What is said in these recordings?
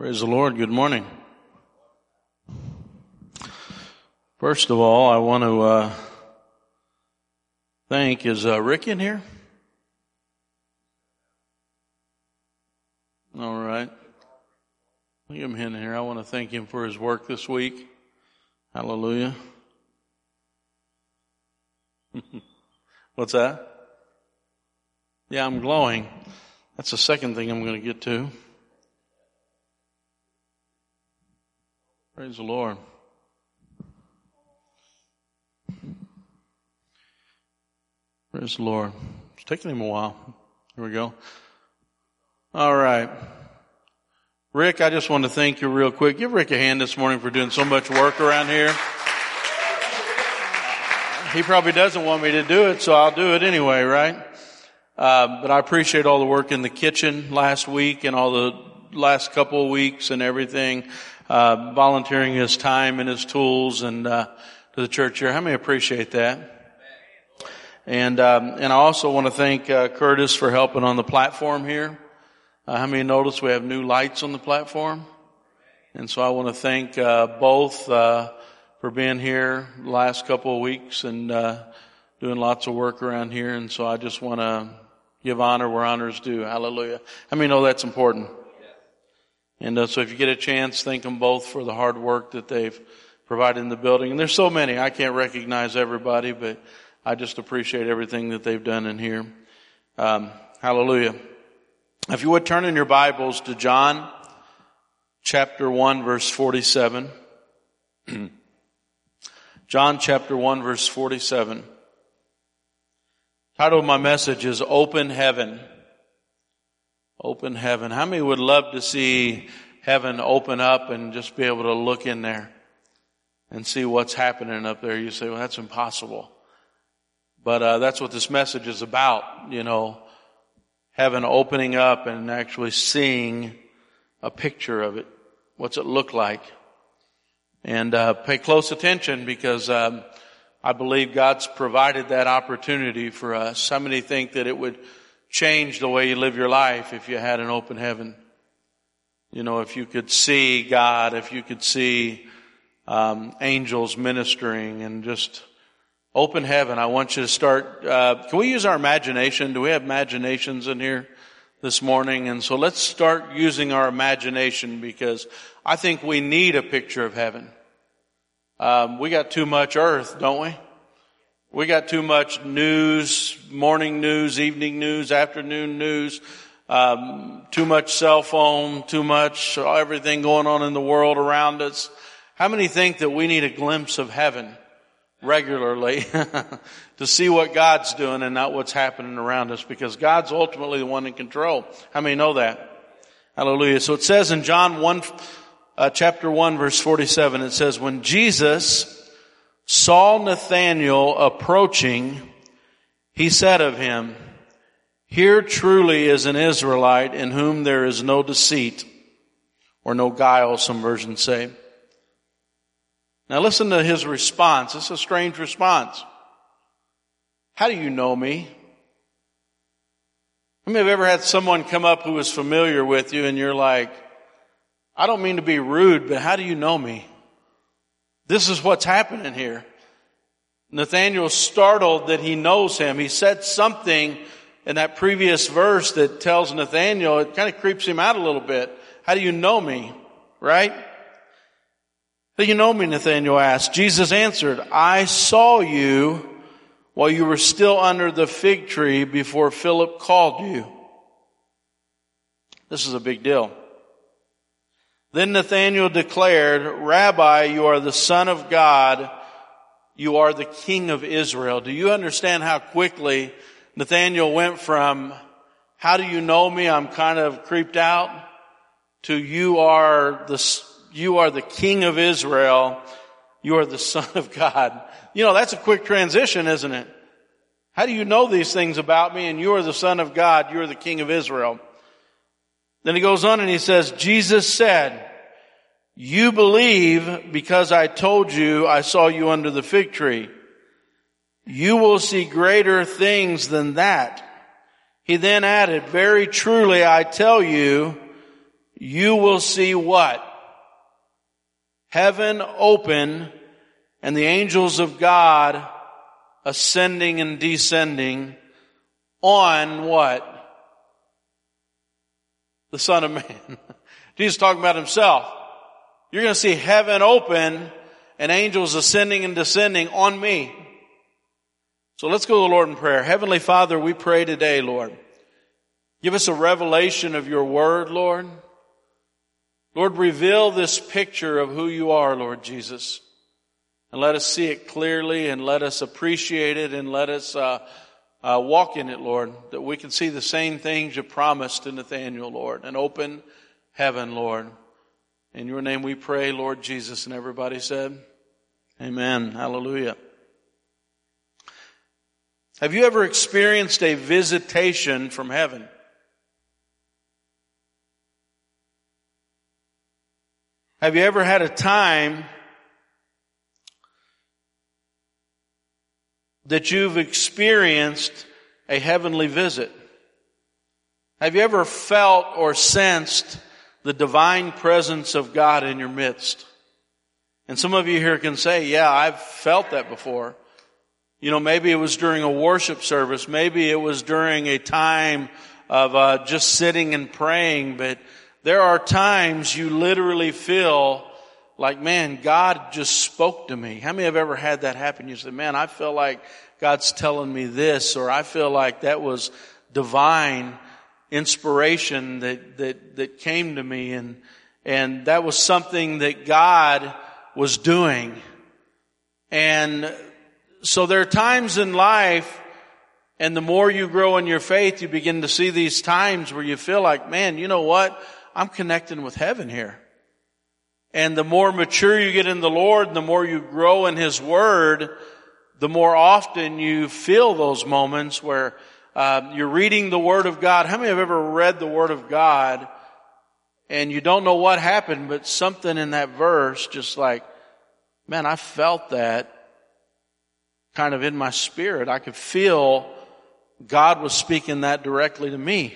Praise the Lord. Good morning. First of all, I want to uh, thank, is uh, Rick in here? All right. Leave him in here. I want to thank him for his work this week. Hallelujah. What's that? Yeah, I'm glowing. That's the second thing I'm going to get to. Praise the Lord. Praise the Lord. It's taking him a while. Here we go. All right. Rick, I just want to thank you real quick. Give Rick a hand this morning for doing so much work around here. He probably doesn't want me to do it, so I'll do it anyway, right? Uh, but I appreciate all the work in the kitchen last week and all the last couple of weeks and everything, uh, volunteering his time and his tools and uh, to the church here. How many appreciate that? And um, and I also want to thank uh, Curtis for helping on the platform here. Uh, how many notice we have new lights on the platform? And so I want to thank uh, both uh, for being here the last couple of weeks and uh, doing lots of work around here. And so I just want to give honor where honor is due. Hallelujah. How many know that's important? And uh, so if you get a chance, thank them both for the hard work that they've provided in the building. And there's so many. I can't recognize everybody, but I just appreciate everything that they've done in here. Um, hallelujah. If you would turn in your Bibles to John chapter 1 verse 47. John chapter 1 verse 47. Title of my message is Open Heaven. Open Heaven. How many would love to see heaven open up and just be able to look in there and see what's happening up there? You say, well, that's impossible. But uh, that's what this message is about, you know, heaven opening up and actually seeing a picture of it. What's it look like? And uh, pay close attention because um, I believe God's provided that opportunity for us. How many think that it would change the way you live your life if you had an open heaven? You know, if you could see God, if you could see um, angels ministering and just Open heaven. I want you to start. Uh, can we use our imagination? Do we have imaginations in here this morning? And so let's start using our imagination because I think we need a picture of heaven. Um, we got too much earth, don't we? We got too much news, morning news, evening news, afternoon news, um, too much cell phone, too much everything going on in the world around us. How many think that we need a glimpse of heaven? regularly to see what God's doing and not what's happening around us because God's ultimately the one in control. How many know that? Hallelujah. So it says in John 1, uh, chapter 1 verse 47, it says, when Jesus saw Nathanael approaching, he said of him, here truly is an Israelite in whom there is no deceit or no guile, some versions say. Now listen to his response. It's a strange response. How do you know me? How many have ever had someone come up who is familiar with you and you're like, I don't mean to be rude, but how do you know me? This is what's happening here. Nathaniel's startled that he knows him. He said something in that previous verse that tells Nathaniel, it kind of creeps him out a little bit. How do you know me? Right? How Do you know me? Nathanael asked. Jesus answered, I saw you while you were still under the fig tree before Philip called you. This is a big deal. Then Nathanael declared, Rabbi, you are the son of God. You are the king of Israel. Do you understand how quickly Nathanael went from, how do you know me? I'm kind of creeped out to you are the you are the king of Israel. You are the son of God. You know, that's a quick transition, isn't it? How do you know these things about me? And you are the son of God. You are the king of Israel. Then he goes on and he says, Jesus said, you believe because I told you I saw you under the fig tree. You will see greater things than that. He then added, very truly I tell you, you will see what? Heaven open and the angels of God ascending and descending on what? The Son of Man. Jesus talking about himself. You're going to see heaven open and angels ascending and descending on me. So let's go to the Lord in prayer. Heavenly Father, we pray today, Lord. Give us a revelation of your word, Lord. Lord, reveal this picture of who you are, Lord Jesus. And let us see it clearly and let us appreciate it and let us uh, uh, walk in it, Lord, that we can see the same things you promised to Nathaniel, Lord, an open heaven, Lord. In your name we pray, Lord Jesus. And everybody said, Amen. Hallelujah. Have you ever experienced a visitation from heaven? Have you ever had a time that you've experienced a heavenly visit? Have you ever felt or sensed the divine presence of God in your midst? And some of you here can say, yeah, I've felt that before. You know, maybe it was during a worship service. Maybe it was during a time of uh, just sitting and praying, but there are times you literally feel like, man, God just spoke to me. How many have ever had that happen? You say, man, I feel like God's telling me this, or I feel like that was divine inspiration that, that, that came to me and, and that was something that God was doing. And so there are times in life and the more you grow in your faith, you begin to see these times where you feel like, man, you know what? I'm connecting with heaven here. And the more mature you get in the Lord, the more you grow in His Word, the more often you feel those moments where uh, you're reading the Word of God. How many have ever read the Word of God and you don't know what happened, but something in that verse just like, man, I felt that kind of in my spirit. I could feel God was speaking that directly to me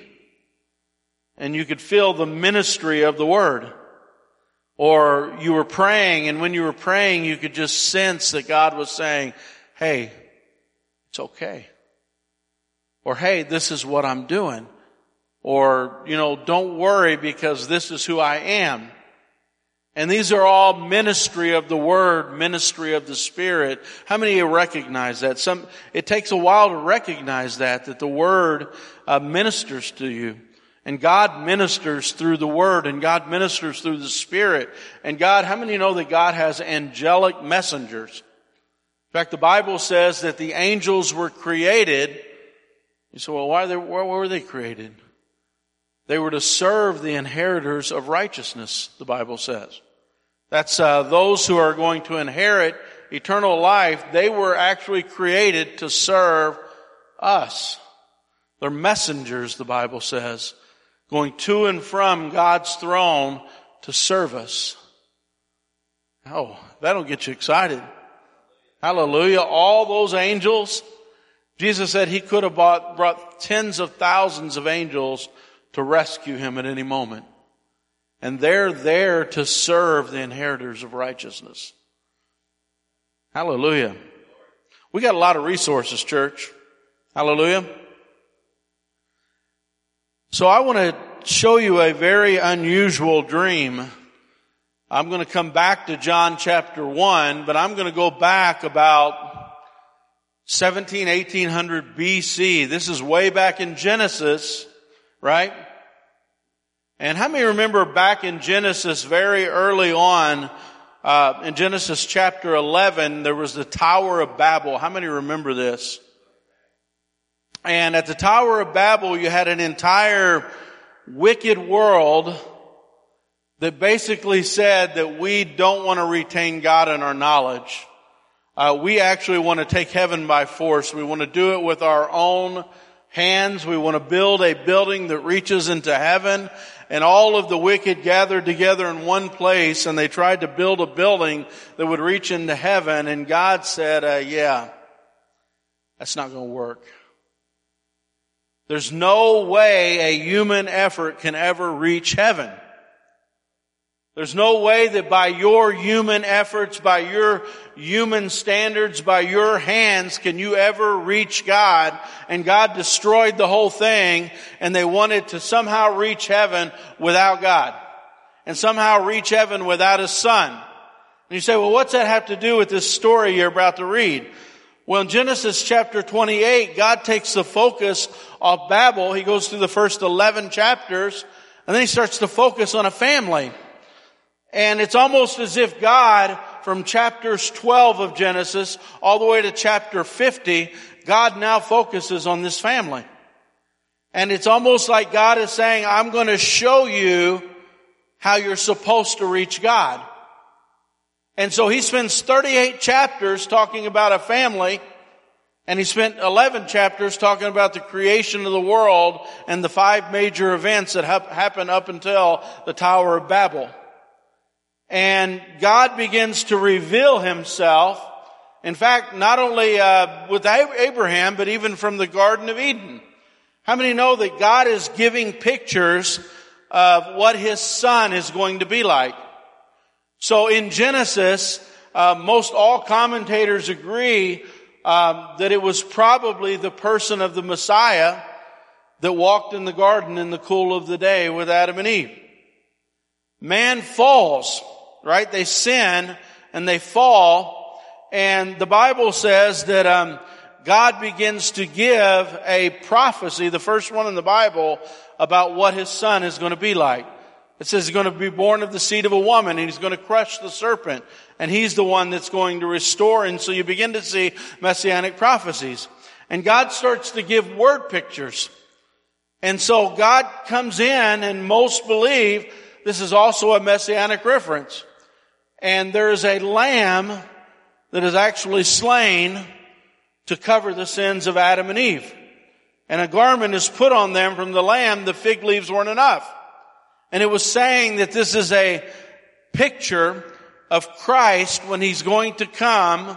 and you could feel the ministry of the word. Or you were praying and when you were praying, you could just sense that God was saying, Hey, it's okay. Or, Hey, this is what I'm doing. Or, you know, don't worry because this is who I am. And these are all ministry of the Word, ministry of the Spirit. How many of you recognize that? Some, it takes a while to recognize that, that the Word uh, ministers to you. And God ministers through the Word and God ministers through the Spirit. And God, how many know that God has angelic messengers? In fact, the Bible says that the angels were created. You say, well, why, they, why were they created? They were to serve the inheritors of righteousness, the Bible says. That's uh, those who are going to inherit eternal life. They were actually created to serve us. They're messengers, the Bible says going to and from God's throne to serve us. Oh, that'll get you excited. Hallelujah. All those angels. Jesus said he could have brought, brought tens of thousands of angels to rescue him at any moment. And they're there to serve the inheritors of righteousness. Hallelujah. We got a lot of resources, church. Hallelujah. So I want to show you a very unusual dream. I'm going to come back to John chapter 1, but I'm going to go back about 17, 1800 BC. This is way back in Genesis, right? And how many remember back in Genesis very early on, uh, in Genesis chapter 11, there was the Tower of Babel. How many remember this? And at the Tower of Babel, you had an entire wicked world that basically said that we don't want to retain God in our knowledge. Uh, we actually want to take heaven by force. We want to do it with our own hands. We want to build a building that reaches into heaven. And all of the wicked gathered together in one place and they tried to build a building that would reach into heaven. And God said, uh, yeah, that's not going to work. There's no way a human effort can ever reach heaven. There's no way that by your human efforts, by your human standards, by your hands can you ever reach God. And God destroyed the whole thing and they wanted to somehow reach heaven without God. And somehow reach heaven without His Son. And you say, well, what's that have to do with this story you're about to read? Well, in Genesis chapter 28, God takes the focus off Babel. He goes through the first 11 chapters and then he starts to focus on a family. And it's almost as if God, from chapters 12 of Genesis all the way to chapter 50, God now focuses on this family. And it's almost like God is saying, I'm going to show you how you're supposed to reach God. And so he spends 38 chapters talking about a family and he spent 11 chapters talking about the creation of the world and the five major events that happened up until the Tower of Babel. And God begins to reveal himself. In fact, not only uh, with Abraham, but even from the Garden of Eden. How many know that God is giving pictures of what his son is going to be like? So in Genesis, uh, most all commentators agree um, that it was probably the person of the Messiah that walked in the garden in the cool of the day with Adam and Eve. Man falls right? They sin and they fall. And the Bible says that um, God begins to give a prophecy, the first one in the Bible, about what his son is going to be like. It says he's going to be born of the seed of a woman and he's going to crush the serpent and he's the one that's going to restore. And so you begin to see messianic prophecies. And God starts to give word pictures. And so God comes in and most believe this is also a messianic reference and there is a lamb that is actually slain to cover the sins of Adam and Eve. And a garment is put on them from the lamb, the fig leaves weren't enough. And it was saying that this is a picture of Christ when he's going to come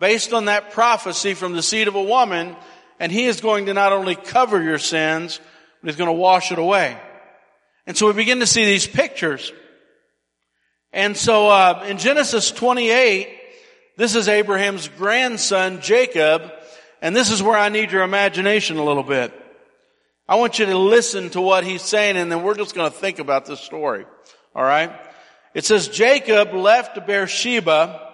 based on that prophecy from the seed of a woman, and he is going to not only cover your sins, but he's going to wash it away. And so we begin to see these pictures. And so uh, in Genesis 28, this is Abraham's grandson Jacob, and this is where I need your imagination a little bit. I want you to listen to what he's saying, and then we're just going to think about this story. All right? It says Jacob left Beersheba.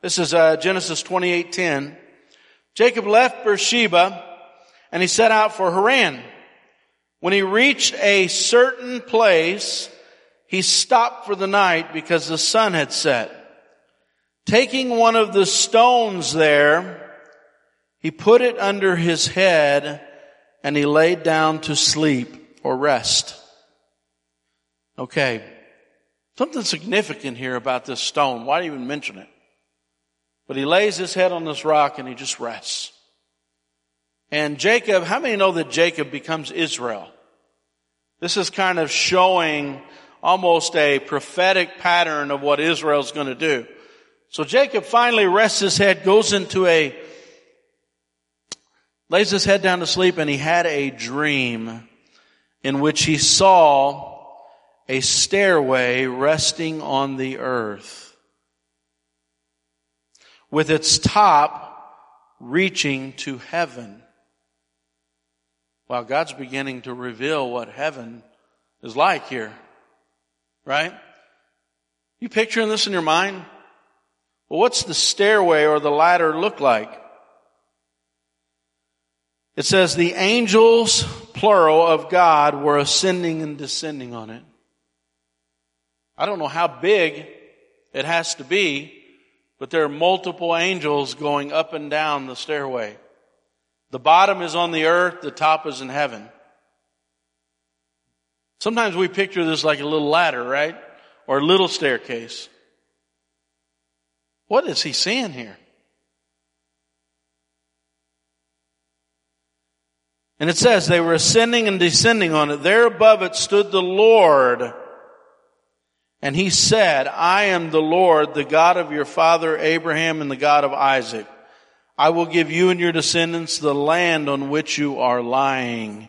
This is uh, Genesis 28:10. Jacob left Beersheba, and he set out for Haran. When he reached a certain place, he stopped for the night because the sun had set. Taking one of the stones there, he put it under his head and he laid down to sleep or rest. Okay. Something significant here about this stone. Why do you even mention it? But he lays his head on this rock and he just rests. And Jacob, how many know that Jacob becomes Israel? This is kind of showing almost a prophetic pattern of what Israel's going to do. So Jacob finally rests his head, goes into a, lays his head down to sleep, and he had a dream in which he saw a stairway resting on the earth with its top reaching to heaven. While God's beginning to reveal what heaven is like here. Right? You picturing this in your mind? Well, what's the stairway or the ladder look like? It says the angels, plural, of God were ascending and descending on it. I don't know how big it has to be, but there are multiple angels going up and down the stairway. The bottom is on the earth, the top is in heaven. Sometimes we picture this like a little ladder, right? Or a little staircase. What is he saying here? And it says they were ascending and descending on it. There above it stood the Lord. And he said, I am the Lord, the God of your father Abraham and the God of Isaac. I will give you and your descendants the land on which you are lying.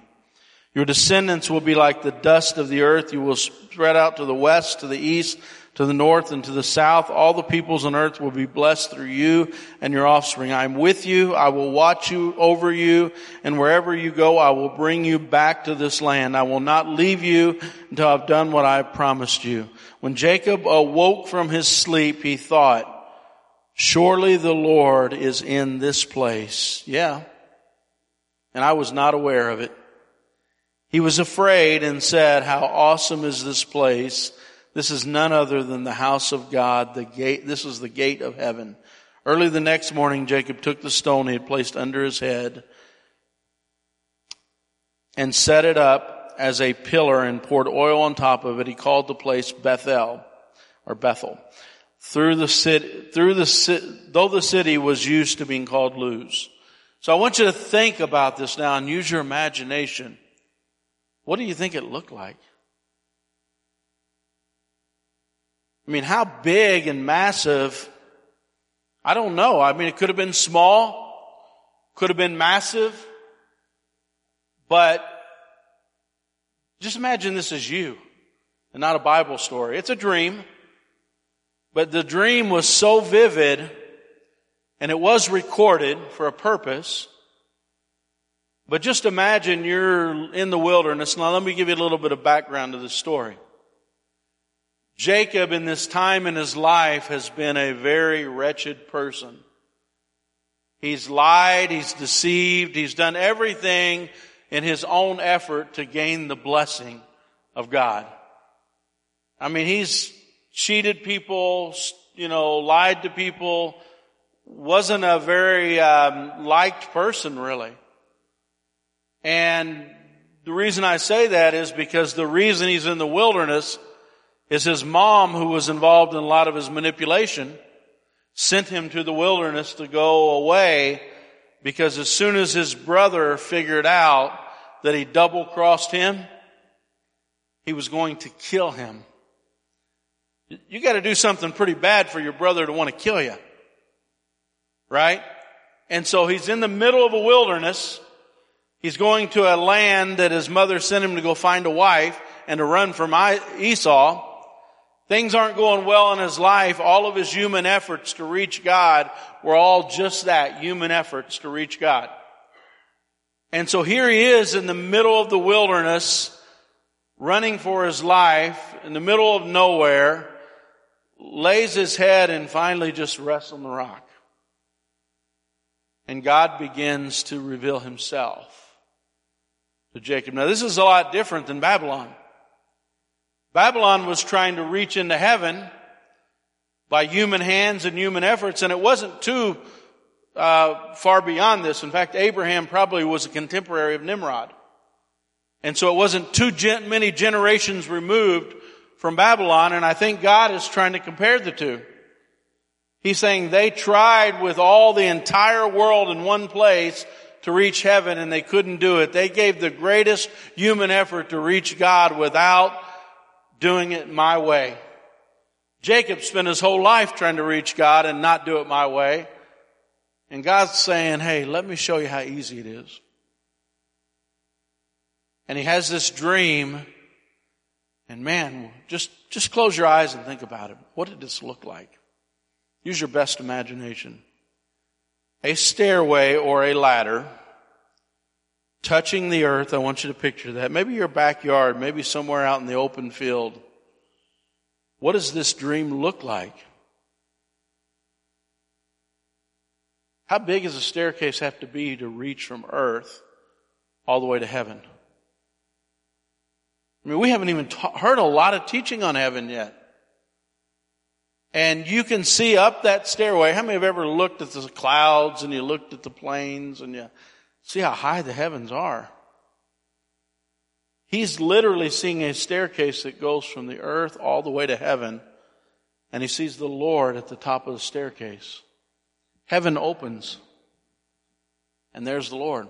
Your descendants will be like the dust of the earth. You will spread out to the west, to the east, to the north, and to the south. All the peoples on earth will be blessed through you and your offspring. I am with you. I will watch you over you. And wherever you go, I will bring you back to this land. I will not leave you until I've done what I have promised you. When Jacob awoke from his sleep, he thought, surely the Lord is in this place. Yeah. And I was not aware of it. He was afraid and said, how awesome is this place? This is none other than the house of God, the gate, this is the gate of heaven. Early the next morning, Jacob took the stone he had placed under his head and set it up as a pillar and poured oil on top of it. He called the place Bethel or Bethel. Through the city, through the though the city was used to being called Luz. So I want you to think about this now and use your imagination. What do you think it looked like? I mean, how big and massive? I don't know. I mean, it could have been small, could have been massive, but just imagine this as you and not a Bible story. It's a dream, but the dream was so vivid and it was recorded for a purpose but just imagine you're in the wilderness. Now let me give you a little bit of background to this story. Jacob in this time in his life has been a very wretched person. He's lied, he's deceived, he's done everything in his own effort to gain the blessing of God. I mean, he's cheated people, you know, lied to people, wasn't a very um, liked person really. And the reason I say that is because the reason he's in the wilderness is his mom, who was involved in a lot of his manipulation, sent him to the wilderness to go away because as soon as his brother figured out that he double crossed him, he was going to kill him. You got to do something pretty bad for your brother to want to kill you. Right? And so he's in the middle of a wilderness He's going to a land that his mother sent him to go find a wife and to run from Esau. Things aren't going well in his life. All of his human efforts to reach God were all just that, human efforts to reach God. And so here he is in the middle of the wilderness, running for his life, in the middle of nowhere, lays his head and finally just rests on the rock. And God begins to reveal himself to Jacob. Now this is a lot different than Babylon. Babylon was trying to reach into heaven by human hands and human efforts, and it wasn't too uh, far beyond this. In fact, Abraham probably was a contemporary of Nimrod. And so it wasn't too gen- many generations removed from Babylon, and I think God is trying to compare the two. He's saying they tried with all the entire world in one place to reach heaven and they couldn't do it. They gave the greatest human effort to reach God without doing it my way. Jacob spent his whole life trying to reach God and not do it my way. And God's saying, hey, let me show you how easy it is. And he has this dream and man, just, just close your eyes and think about it. What did this look like? Use your best imagination a stairway or a ladder touching the earth. I want you to picture that. Maybe your backyard, maybe somewhere out in the open field. What does this dream look like? How big does a staircase have to be to reach from earth all the way to heaven? I mean, we haven't even ta- heard a lot of teaching on heaven yet. And you can see up that stairway. How many have ever looked at the clouds and you looked at the plains and you see how high the heavens are? He's literally seeing a staircase that goes from the earth all the way to heaven. And he sees the Lord at the top of the staircase. Heaven opens. And there's the Lord.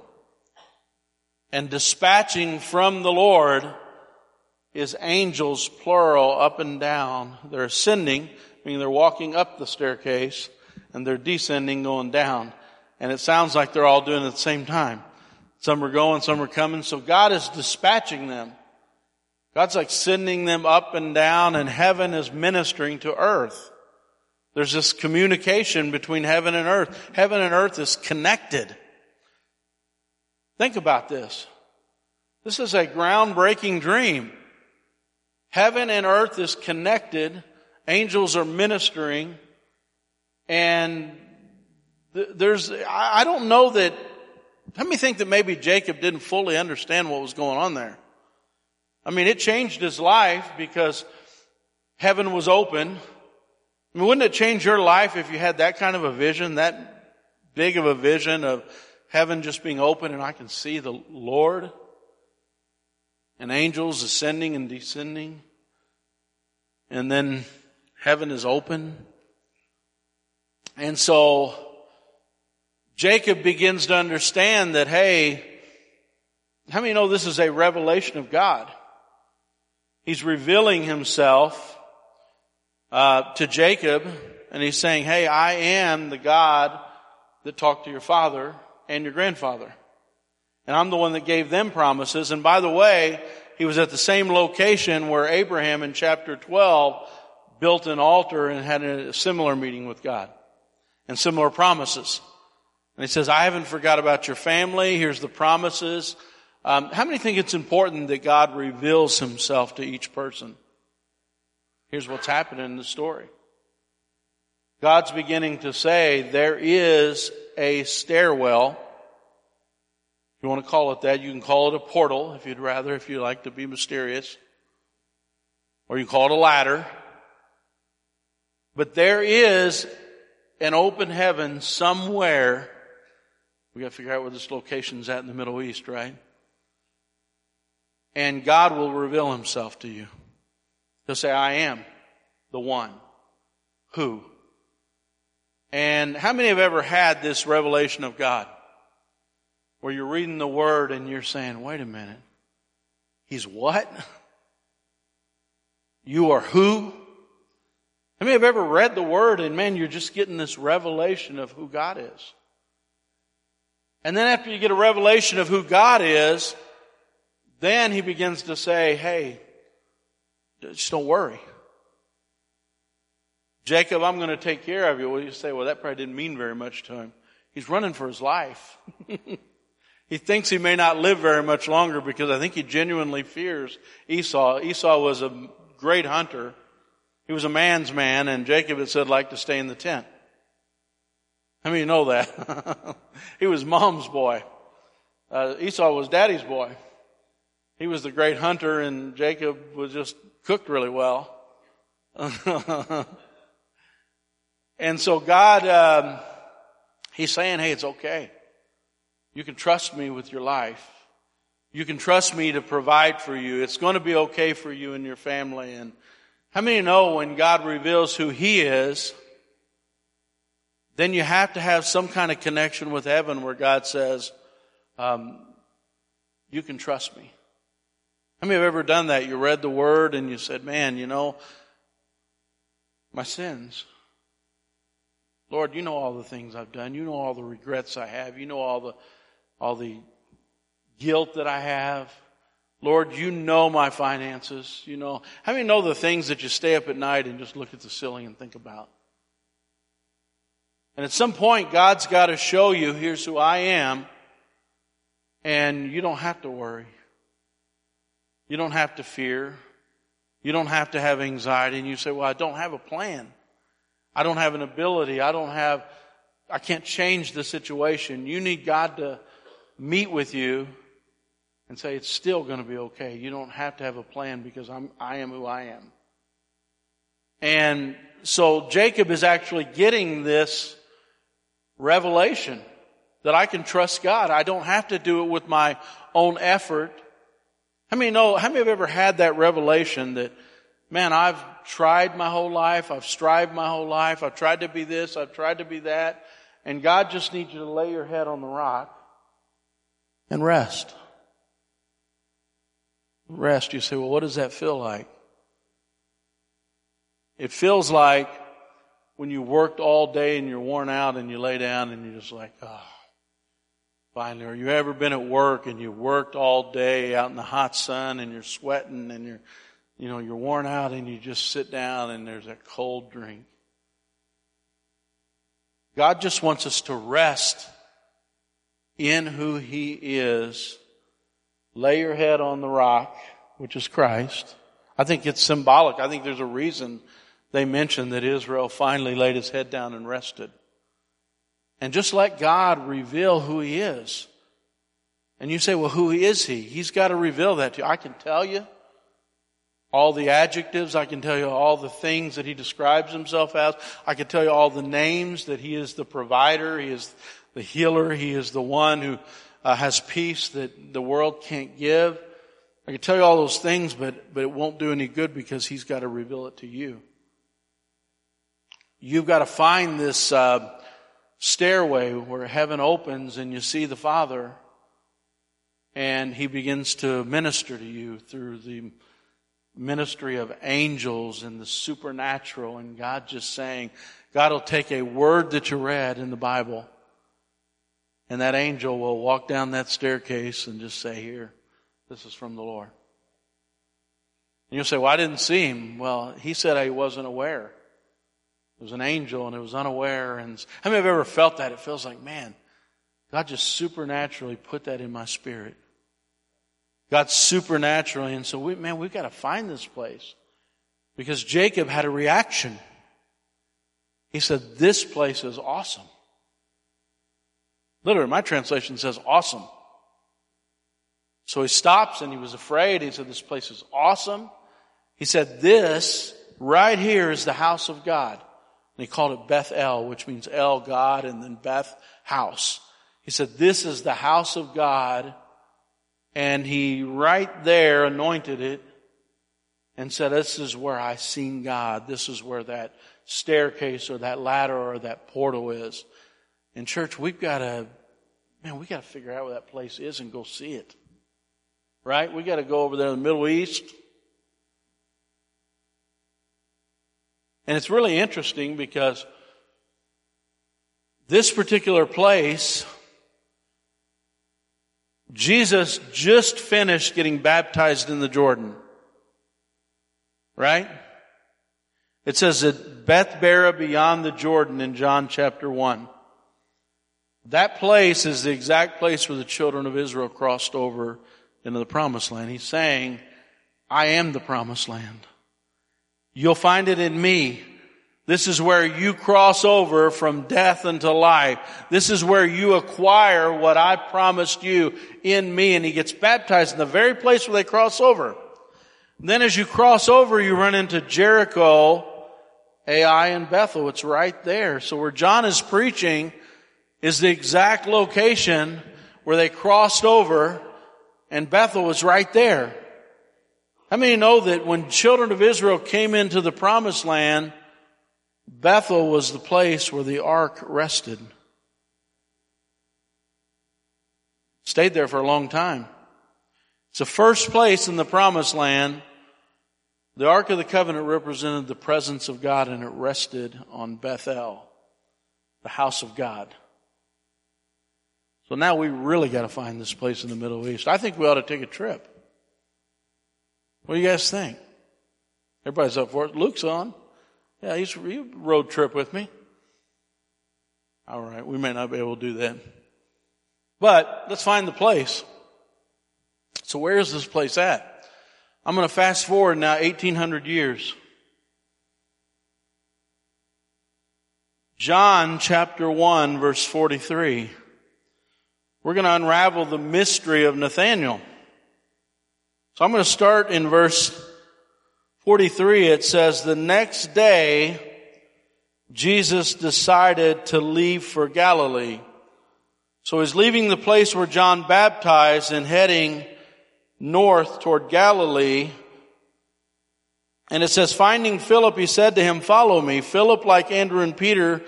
And dispatching from the Lord is angels, plural, up and down. They're ascending meaning they're walking up the staircase and they're descending going down. And it sounds like they're all doing it at the same time. Some are going, some are coming. So God is dispatching them. God's like sending them up and down and heaven is ministering to earth. There's this communication between heaven and earth. Heaven and earth is connected. Think about this. This is a groundbreaking dream. Heaven and earth is connected. Angels are ministering. And there's, I don't know that, let me think that maybe Jacob didn't fully understand what was going on there. I mean, it changed his life because heaven was open. I mean, wouldn't it change your life if you had that kind of a vision, that big of a vision of heaven just being open and I can see the Lord and angels ascending and descending and then heaven is open? And so Jacob begins to understand that, hey, how many know this is a revelation of God? He's revealing himself uh, to Jacob, and he's saying, "Hey, I am the God that talked to your father and your grandfather, and I'm the one that gave them promises. And by the way, he was at the same location where Abraham in chapter 12 built an altar and had a similar meeting with God and similar promises. And he says, I haven't forgot about your family. Here's the promises. Um, how many think it's important that God reveals himself to each person? Here's what's happening in the story. God's beginning to say there is a stairwell. If you want to call it that, you can call it a portal if you'd rather, if you like to be mysterious. Or you call it a ladder. But there is an open heaven somewhere. We got to figure out where this location's at in the Middle East, right? And God will reveal himself to you. He'll say, I am the one who. And how many have ever had this revelation of God? Where you're reading the word and you're saying, wait a minute. He's what? You are who? How many have ever read the word and man, you're just getting this revelation of who God is? And then after you get a revelation of who God is, then he begins to say, hey, just don't worry. Jacob, I'm going to take care of you. Well, you say, well, that probably didn't mean very much to him. He's running for his life. he thinks he may not live very much longer because I think he genuinely fears Esau. Esau was a great hunter. He was a man's man, and Jacob had said, like to stay in the tent. How many you know that? he was mom's boy. Uh, Esau was daddy's boy. He was the great hunter, and Jacob was just cooked really well. and so God, um, He's saying, hey, it's okay. You can trust me with your life. You can trust me to provide for you. It's going to be okay for you and your family. And how many know when God reveals who He is, then you have to have some kind of connection with heaven where God says, um, you can trust me. How many have ever done that? You read the word and you said, man, you know, my sins. Lord, you know all the things I've done. You know all the regrets I have. You know all the, all the guilt that I have. Lord, you know my finances. You know, how many know the things that you stay up at night and just look at the ceiling and think about? And at some point, God's got to show you, here's who I am, and you don't have to worry. You don't have to fear. You don't have to have anxiety. And you say, well, I don't have a plan. I don't have an ability. I don't have, I can't change the situation. You need God to meet with you and say, it's still going to be okay. You don't have to have a plan because I'm, I am who I am. And so Jacob is actually getting this revelation that I can trust God. I don't have to do it with my own effort. How many know, how many have ever had that revelation that, man, I've tried my whole life, I've strived my whole life, I've tried to be this, I've tried to be that, and God just needs you to lay your head on the rock and rest. Rest. You say, well, what does that feel like? It feels like when you worked all day and you're worn out and you lay down and you're just like, oh, Finally, or you ever been at work and you worked all day out in the hot sun and you're sweating and you're, you know, you're worn out and you just sit down and there's a cold drink. God just wants us to rest in who He is. Lay your head on the rock, which is Christ. I think it's symbolic. I think there's a reason they mention that Israel finally laid his head down and rested. And just let God reveal who He is. And you say, well, who is He? He's got to reveal that to you. I can tell you all the adjectives. I can tell you all the things that He describes Himself as. I can tell you all the names that He is the provider. He is the healer. He is the one who uh, has peace that the world can't give. I can tell you all those things, but, but it won't do any good because He's got to reveal it to you. You've got to find this, uh, stairway where heaven opens and you see the Father and He begins to minister to you through the ministry of angels and the supernatural and God just saying, God will take a word that you read in the Bible and that angel will walk down that staircase and just say, here, this is from the Lord. And you'll say, well, I didn't see him. Well, he said I wasn't aware. It was an angel and it was unaware. And how many have ever felt that? It feels like, man, God just supernaturally put that in my spirit. God supernaturally. And so we, man, we've got to find this place because Jacob had a reaction. He said, this place is awesome. Literally, my translation says awesome. So he stops and he was afraid. He said, this place is awesome. He said, this right here is the house of God. And he called it Beth El, which means El, God, and then Beth, house. He said, this is the house of God. And he right there anointed it and said, this is where I seen God. This is where that staircase or that ladder or that portal is. In church, we've got to, man, we got to figure out where that place is and go see it. Right? We got to go over there in the Middle East And it's really interesting because this particular place, Jesus just finished getting baptized in the Jordan. Right? It says at Bethabara beyond the Jordan in John chapter 1. That place is the exact place where the children of Israel crossed over into the promised land. He's saying, I am the promised land. You'll find it in me. This is where you cross over from death into life. This is where you acquire what I promised you in me. And he gets baptized in the very place where they cross over. And then as you cross over, you run into Jericho, Ai, and Bethel. It's right there. So where John is preaching is the exact location where they crossed over and Bethel was right there. How many know that when children of Israel came into the promised land, Bethel was the place where the ark rested? Stayed there for a long time. It's the first place in the promised land. The Ark of the Covenant represented the presence of God and it rested on Bethel, the house of God. So now we really got to find this place in the Middle East. I think we ought to take a trip. What do you guys think? Everybody's up for it. Luke's on. Yeah, he's he road trip with me. All right, we may not be able to do that. But let's find the place. So where is this place at? I'm going to fast forward now 1800 years. John chapter 1 verse 43. We're going to unravel the mystery of Nathaniel. So I'm going to start in verse 43. It says, the next day, Jesus decided to leave for Galilee. So he's leaving the place where John baptized and heading north toward Galilee. And it says, finding Philip, he said to him, follow me. Philip, like Andrew and Peter,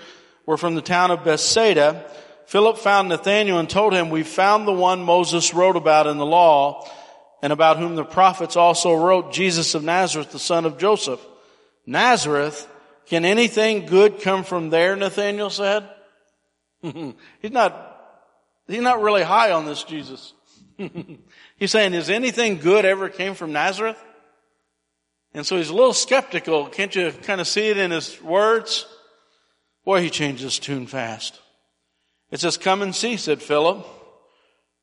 were from the town of Bethsaida. Philip found Nathanael and told him, we found the one Moses wrote about in the law and about whom the prophets also wrote, Jesus of Nazareth, the son of Joseph. Nazareth, can anything good come from there? Nathanael said. He's not, He's not really high on this Jesus. he's saying, is anything good ever came from Nazareth? And so he's a little skeptical. Can't you kind of see it in his words? Boy, he changed his tune fast. It says, come and see, said Philip.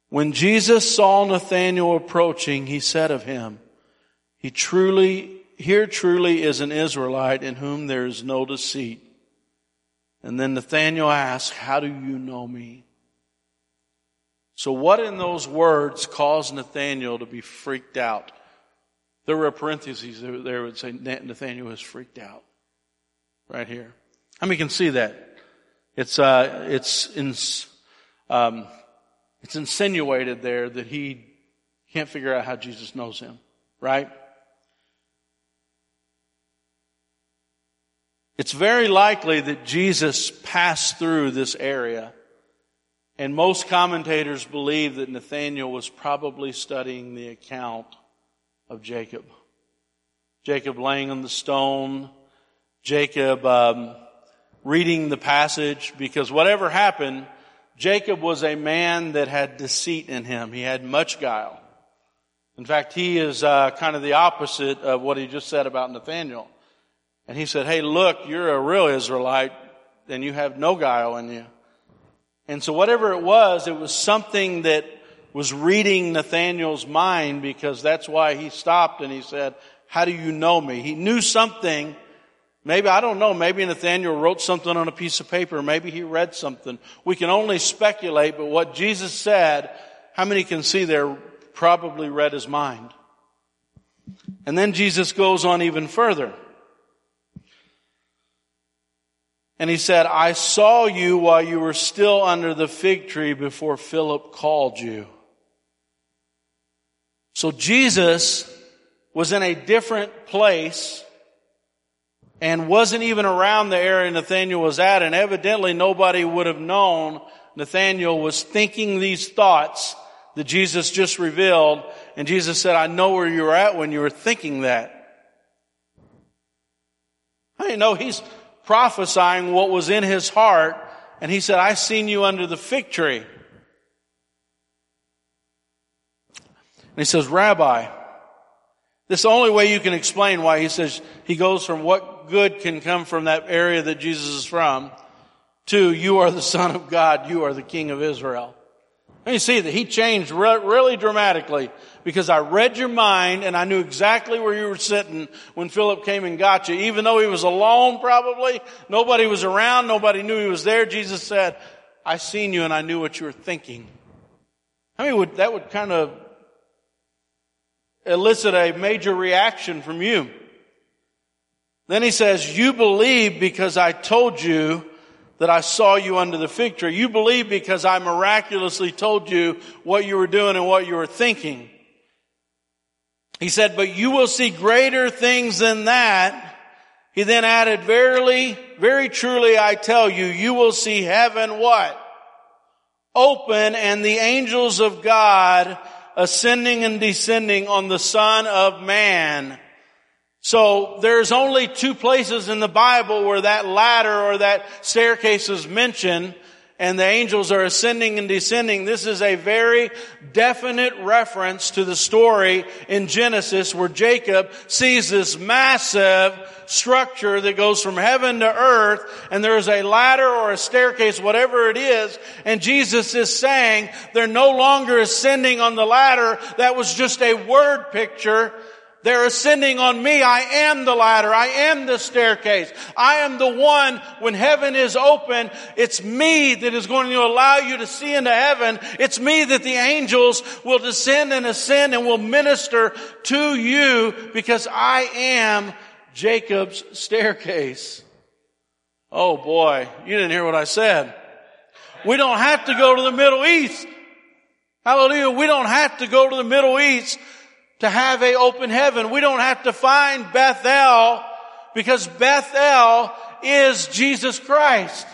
When Jesus saw Nathanael approaching, he said of him, he truly, here truly is an Israelite in whom there is no deceit. And then Nathanael asked, how do you know me? So what in those words caused Nathanael to be freaked out? There were parentheses there would say Nathanael was freaked out. Right here. How many can see that? It's, uh, it's, um, it's insinuated there that he can't figure out how Jesus knows him. Right? It's very likely that Jesus passed through this area. And most commentators believe that Nathanael was probably studying the account of Jacob. Jacob laying on the stone, Jacob um, reading the passage, because whatever happened, Jacob was a man that had deceit in him. He had much guile. In fact, he is uh, kind of the opposite of what he just said about Nathanael. And he said, Hey, look, you're a real Israelite and you have no guile in you. And so whatever it was, it was something that was reading Nathanael's mind because that's why he stopped and he said, how do you know me? He knew something. Maybe, I don't know, maybe Nathanael wrote something on a piece of paper. Maybe he read something. We can only speculate, but what Jesus said, how many can see there probably read his mind? And then Jesus goes on even further. And he said, I saw you while you were still under the fig tree before Philip called you. So Jesus was in a different place and wasn't even around the area Nathanael was at, and evidently nobody would have known Nathanael was thinking these thoughts that Jesus just revealed, and Jesus said, I know where you were at when you were thinking that. I know he's prophesying what was in his heart. And he said, I seen you under the fig tree. And he says, Rabbi, this is the only way you can explain why he says he goes from what good can come from that area that Jesus is from to you are the son of God, you are the king of Israel. And you see that he changed re- really dramatically because I read your mind and I knew exactly where you were sitting when Philip came and got you. Even though he was alone probably, nobody was around, nobody knew he was there. Jesus said, I seen you and I knew what you were thinking. I mean, would, that would kind of elicit a major reaction from you. Then he says, you believe because I told you that I saw you under the fig tree. You believe because I miraculously told you what you were doing and what you were thinking. He said, but you will see greater things than that. He then added, verily, very truly I tell you, you will see heaven what? Open and the angels of God ascending and descending on the Son of Man. So there's only two places in the Bible where that ladder or that staircase is mentioned and the angels are ascending and descending. This is a very definite reference to the story in Genesis where Jacob sees this massive structure that goes from heaven to earth and there is a ladder or a staircase, whatever it is, and Jesus is saying they're no longer ascending on the ladder. That was just a word picture they're ascending on me. I am the ladder. I am the staircase. I am the one when heaven is open. It's me that is going to allow you to see into heaven. It's me that the angels will descend and ascend and will minister to you because I am Jacob's staircase. Oh boy, you didn't hear what I said. We don't have to go to the Middle East. Hallelujah. We don't have to go to the Middle East to have a open heaven. We don't have to find Bethel because Bethel is Jesus Christ.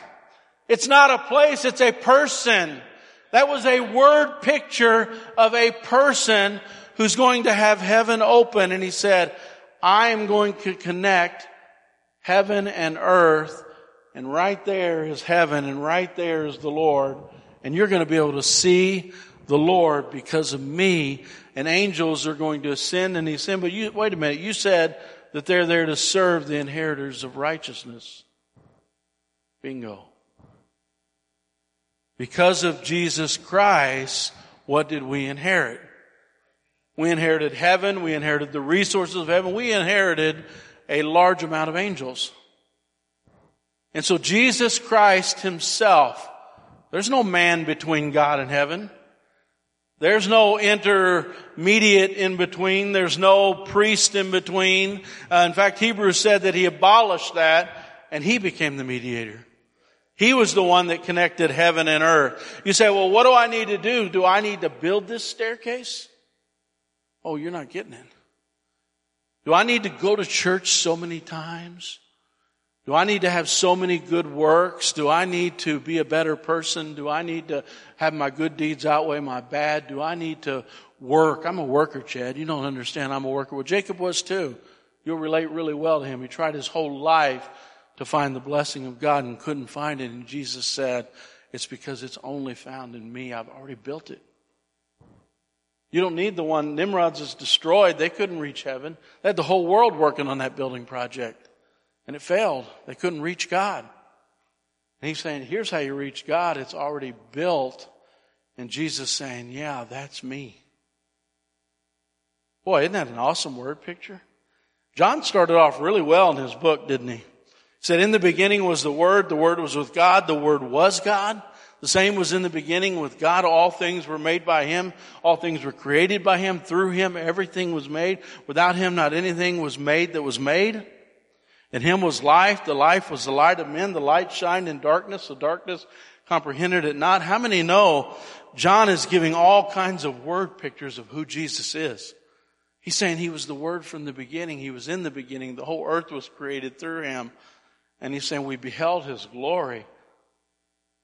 It's not a place, it's a person. That was a word picture of a person who's going to have heaven open. And he said, I am going to connect heaven and earth. And right there is heaven and right there is the Lord. And you're going to be able to see the Lord because of me. And angels are going to ascend and descend. But you, wait a minute. You said that they're there to serve the inheritors of righteousness. Bingo. Because of Jesus Christ, what did we inherit? We inherited heaven. We inherited the resources of heaven. We inherited a large amount of angels. And so Jesus Christ himself, there's no man between God and heaven. There's no intermediate in between. There's no priest in between. Uh, in fact, Hebrews said that he abolished that and he became the mediator. He was the one that connected heaven and earth. You say, well, what do I need to do? Do I need to build this staircase? Oh, you're not getting it. Do I need to go to church so many times? Do I need to have so many good works? Do I need to be a better person? Do I need to have my good deeds outweigh my bad? Do I need to work? I'm a worker, Chad. You don't understand. I'm a worker. Well, Jacob was too. You'll relate really well to him. He tried his whole life to find the blessing of God and couldn't find it. And Jesus said, it's because it's only found in me. I've already built it. You don't need the one Nimrod's is destroyed. They couldn't reach heaven. They had the whole world working on that building project. And it failed. They couldn't reach God. And he's saying, here's how you reach God. It's already built. And Jesus saying, yeah, that's me. Boy, isn't that an awesome word picture? John started off really well in his book, didn't he? He said, in the beginning was the Word, the Word was with God, the Word was God. The same was in the beginning with God. All things were made by Him. All things were created by Him. Through Him, everything was made. Without Him, not anything was made that was made. In him was life. The life was the light of men. The light shined in darkness. The darkness comprehended it not. How many know John is giving all kinds of word pictures of who Jesus is? He's saying he was the word from the beginning. He was in the beginning. The whole earth was created through him. And he's saying we beheld his glory.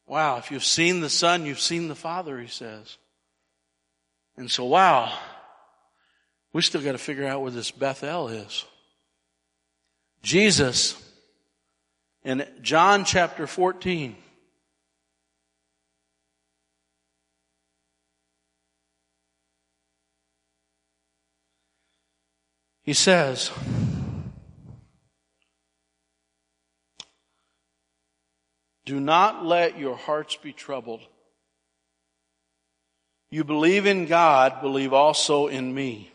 Wow. If you've seen the son, you've seen the father, he says. And so, wow. We still got to figure out where this Bethel is. Jesus in John chapter 14 He says, Do not let your hearts be troubled. You believe in God, believe also in me.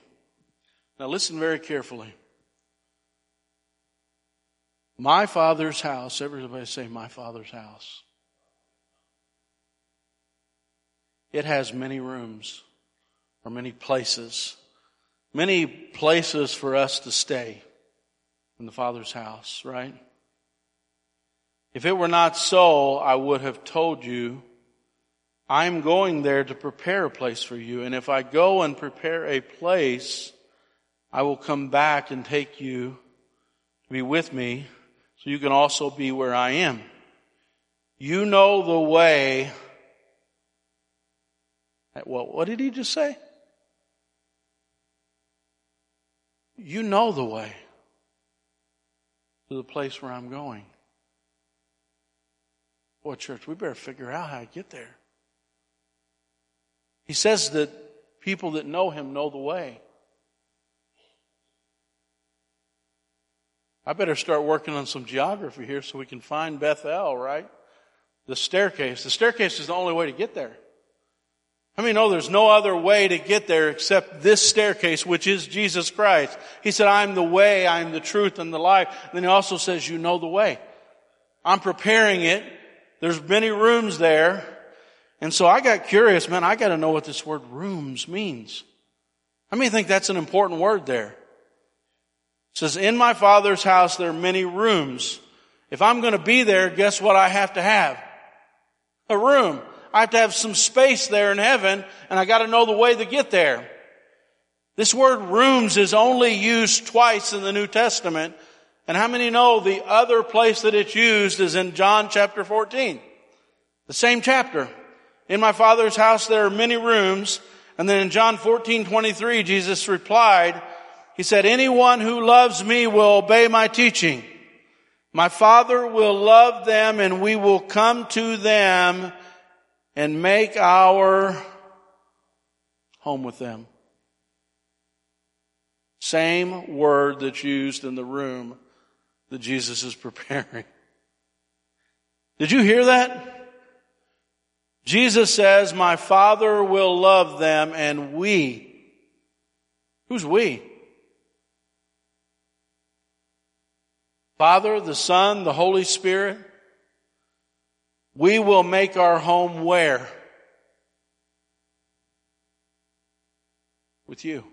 Now listen very carefully. My father's house, everybody say my father's house. It has many rooms or many places, many places for us to stay in the father's house, right? If it were not so, I would have told you, I am going there to prepare a place for you. And if I go and prepare a place, I will come back and take you to be with me so you can also be where I am. You know the way. What did he just say? You know the way to the place where I'm going. Boy, church, we better figure out how to get there. He says that people that know him know the way. I better start working on some geography here so we can find Bethel, right? The staircase. The staircase is the only way to get there. I mean, no, there's no other way to get there except this staircase, which is Jesus Christ. He said, I'm the way, I'm the truth and the life. And then he also says, you know the way. I'm preparing it. There's many rooms there. And so I got curious, man, I gotta know what this word rooms means. I mean, think that's an important word there? Says, in my father's house there are many rooms. If I'm going to be there, guess what I have to have? A room. I have to have some space there in heaven and I got to know the way to get there. This word rooms is only used twice in the New Testament. And how many know the other place that it's used is in John chapter 14? The same chapter. In my father's house there are many rooms. And then in John 14, 23, Jesus replied, he said, anyone who loves me will obey my teaching. My Father will love them and we will come to them and make our home with them. Same word that's used in the room that Jesus is preparing. Did you hear that? Jesus says, my Father will love them and we. Who's we? Father, the Son, the Holy Spirit. We will make our home where? With you.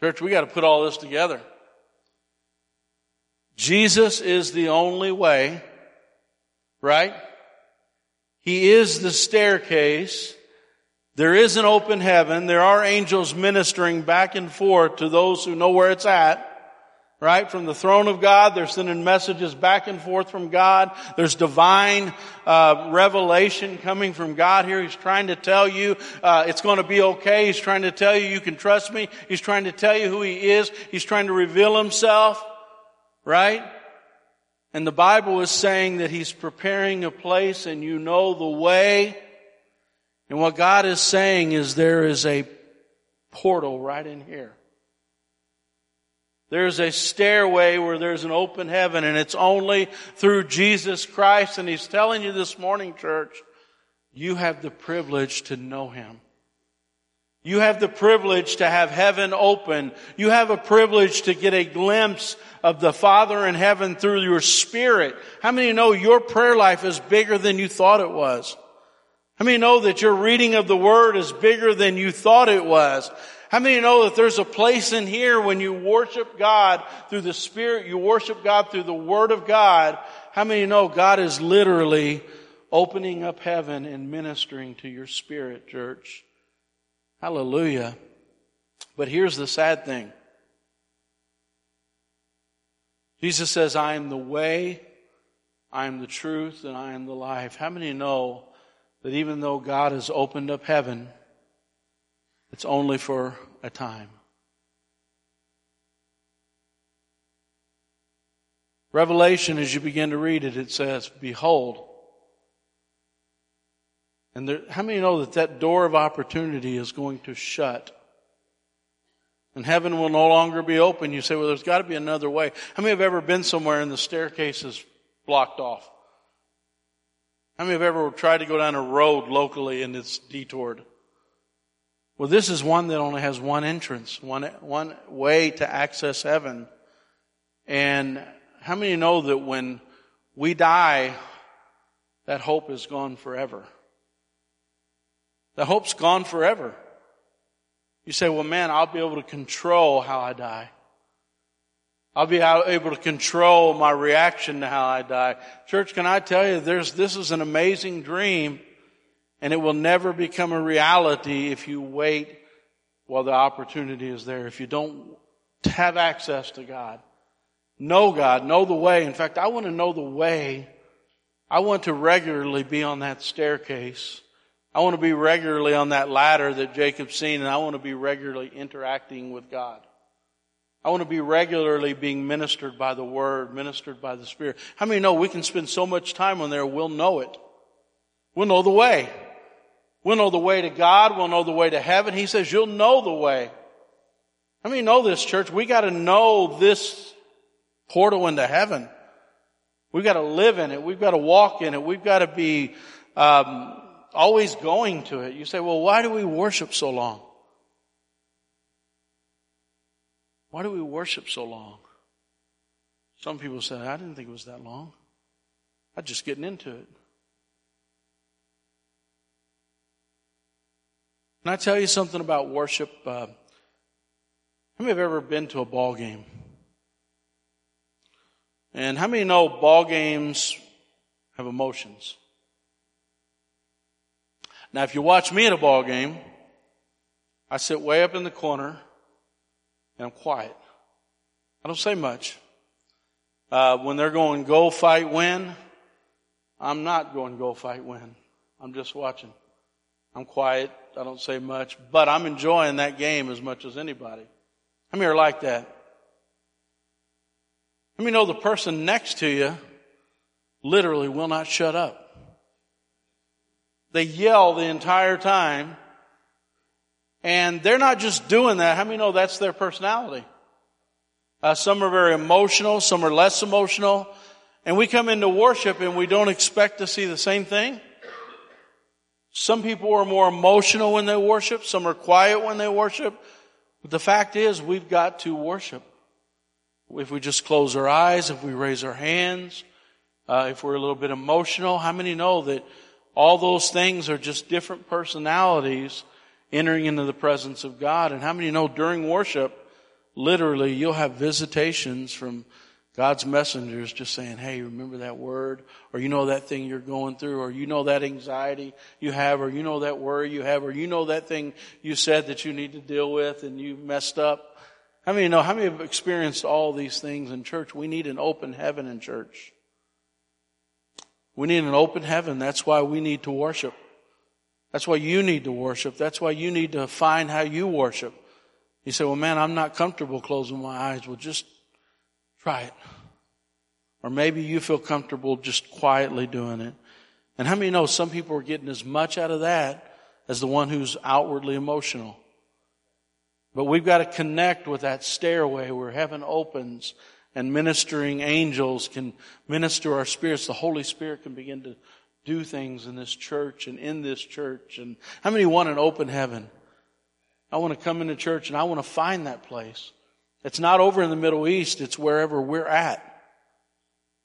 Church, we got to put all this together. Jesus is the only way, right? He is the staircase. There is an open heaven. There are angels ministering back and forth to those who know where it's at right? From the throne of God, they're sending messages back and forth from God. There's divine uh, revelation coming from God here. He's trying to tell you uh, it's going to be okay. He's trying to tell you you can trust me. He's trying to tell you who He is. He's trying to reveal Himself, right? And the Bible is saying that He's preparing a place and you know the way. And what God is saying is there is a portal right in here. There's a stairway where there's an open heaven and it's only through Jesus Christ. And He's telling you this morning, church, you have the privilege to know Him. You have the privilege to have heaven open. You have a privilege to get a glimpse of the Father in heaven through your spirit. How many know your prayer life is bigger than you thought it was? How many know that your reading of the Word is bigger than you thought it was? How many know that there's a place in here when you worship God through the Spirit, you worship God through the Word of God? How many know God is literally opening up heaven and ministering to your spirit, church? Hallelujah. But here's the sad thing. Jesus says, I am the way, I am the truth, and I am the life. How many know that even though God has opened up heaven, it's only for a time. Revelation, as you begin to read it, it says, Behold. And there, how many know that that door of opportunity is going to shut? And heaven will no longer be open. You say, well, there's got to be another way. How many have ever been somewhere and the staircase is blocked off? How many have ever tried to go down a road locally and it's detoured? Well, this is one that only has one entrance, one, one way to access heaven. And how many know that when we die, that hope is gone forever? The hope's gone forever. You say, well, man, I'll be able to control how I die. I'll be able to control my reaction to how I die. Church, can I tell you, there's, this is an amazing dream and it will never become a reality if you wait while the opportunity is there. If you don't have access to God. Know God, know the way. In fact, I want to know the way. I want to regularly be on that staircase. I want to be regularly on that ladder that Jacob's seen and I want to be regularly interacting with God. I want to be regularly being ministered by the Word, ministered by the Spirit. How many know we can spend so much time on there, we'll know it. We'll know the way. We'll know the way to God. We'll know the way to heaven. He says, you'll know the way. How many know this, church? We gotta know this portal into heaven. We've got to live in it. We've got to walk in it. We've got to be um, always going to it. You say, well, why do we worship so long? Why do we worship so long? Some people say, I didn't think it was that long. I'm just getting into it. Can I tell you something about worship? Uh, how many have ever been to a ball game? And how many know ball games have emotions? Now, if you watch me at a ball game, I sit way up in the corner and I'm quiet. I don't say much. Uh, when they're going go fight win, I'm not going go fight win. I'm just watching. I'm quiet. I don't say much, but I'm enjoying that game as much as anybody. Many are like that? Let me know the person next to you literally will not shut up. They yell the entire time. And they're not just doing that. How many know that's their personality? Uh, some are very emotional, some are less emotional. And we come into worship and we don't expect to see the same thing. Some people are more emotional when they worship, some are quiet when they worship. But the fact is, we've got to worship. If we just close our eyes, if we raise our hands, uh, if we're a little bit emotional, how many know that all those things are just different personalities entering into the presence of God? And how many know during worship, literally, you'll have visitations from God's messengers just saying, hey, remember that word? Or you know that thing you're going through? Or you know that anxiety you have? Or you know that worry you have? Or you know that thing you said that you need to deal with and you messed up? How many know, how many have experienced all these things in church? We need an open heaven in church. We need an open heaven. That's why we need to worship. That's why you need to worship. That's why you need to find how you worship. You say, well man, I'm not comfortable closing my eyes. Well just Try it. Or maybe you feel comfortable just quietly doing it. And how many know some people are getting as much out of that as the one who's outwardly emotional? But we've got to connect with that stairway where heaven opens and ministering angels can minister our spirits. The Holy Spirit can begin to do things in this church and in this church. And how many want an open heaven? I want to come into church and I want to find that place. It's not over in the Middle East, it's wherever we're at.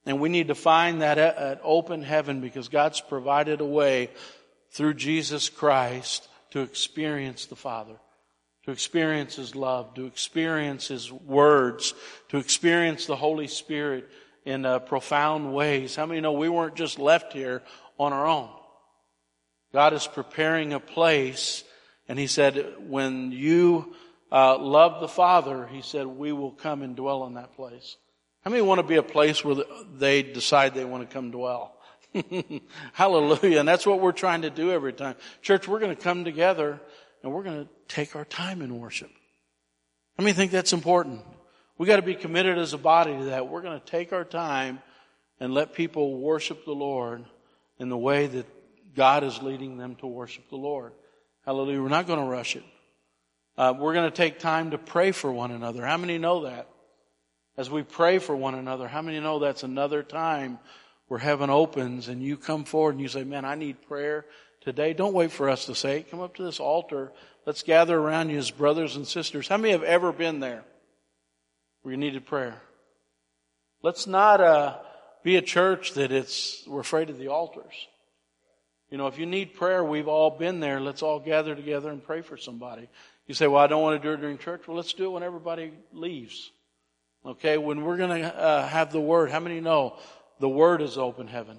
And we need to find that at open heaven because God's provided a way through Jesus Christ to experience the Father, to experience His love, to experience His words, to experience the Holy Spirit in uh, profound ways. How many know we weren't just left here on our own? God is preparing a place, and He said, when you uh, love the Father, he said, we will come and dwell in that place. How many want to be a place where they decide they want to come dwell? Hallelujah. And that's what we're trying to do every time. Church, we're going to come together and we're going to take our time in worship. How many think that's important? We got to be committed as a body to that. We're going to take our time and let people worship the Lord in the way that God is leading them to worship the Lord. Hallelujah. We're not going to rush it. Uh, we're going to take time to pray for one another. How many know that? As we pray for one another, how many know that's another time where heaven opens and you come forward and you say, man, I need prayer today. Don't wait for us to say it. Come up to this altar. Let's gather around you as brothers and sisters. How many have ever been there where you needed prayer? Let's not, uh, be a church that it's, we're afraid of the altars. You know, if you need prayer, we've all been there. Let's all gather together and pray for somebody. You say, well, I don't want to do it during church. Well, let's do it when everybody leaves. Okay, when we're going to uh, have the Word, how many know the Word is open heaven?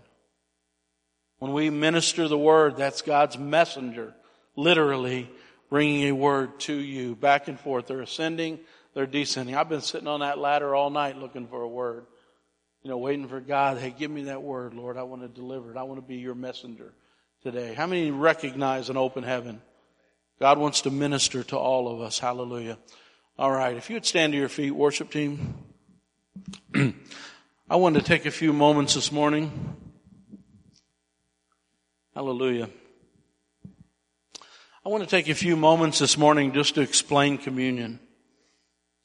When we minister the Word, that's God's messenger, literally bringing a Word to you back and forth. They're ascending, they're descending. I've been sitting on that ladder all night looking for a Word. You know, waiting for God. Hey, give me that Word, Lord. I want to deliver it. I want to be your messenger today. How many recognize an open heaven? God wants to minister to all of us. Hallelujah. All right. If you would stand to your feet, worship team. I want to take a few moments this morning. Hallelujah. I want to take a few moments this morning just to explain communion.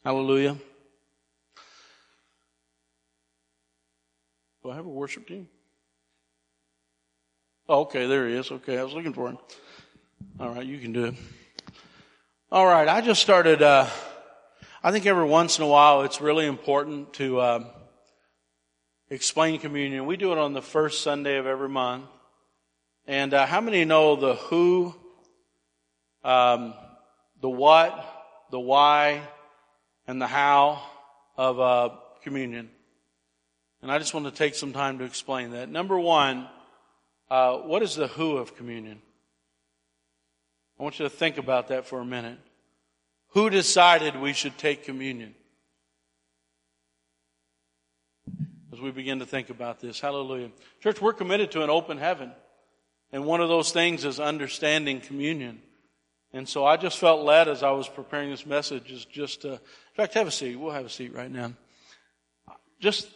Hallelujah. Do I have a worship team? Oh, okay, there he is. Okay, I was looking for him. All right, you can do it. All right, I just started. Uh, I think every once in a while it's really important to uh, explain communion. We do it on the first Sunday of every month. And uh, how many know the who, um, the what, the why, and the how of uh, communion? And I just want to take some time to explain that. Number one, uh, what is the who of communion? I want you to think about that for a minute. Who decided we should take communion? As we begin to think about this, hallelujah. Church, we're committed to an open heaven. And one of those things is understanding communion. And so I just felt led as I was preparing this message is just to, in fact, have a seat. We'll have a seat right now. just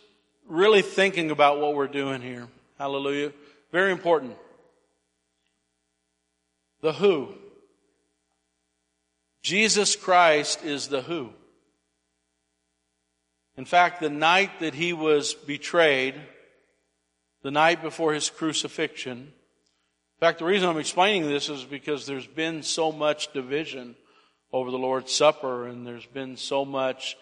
really thinking about what we're doing here. Hallelujah. Very important. The who. Jesus Christ is the who. In fact, the night that he was betrayed, the night before his crucifixion, in fact, the reason I'm explaining this is because there's been so much division over the Lord's Supper and there's been so much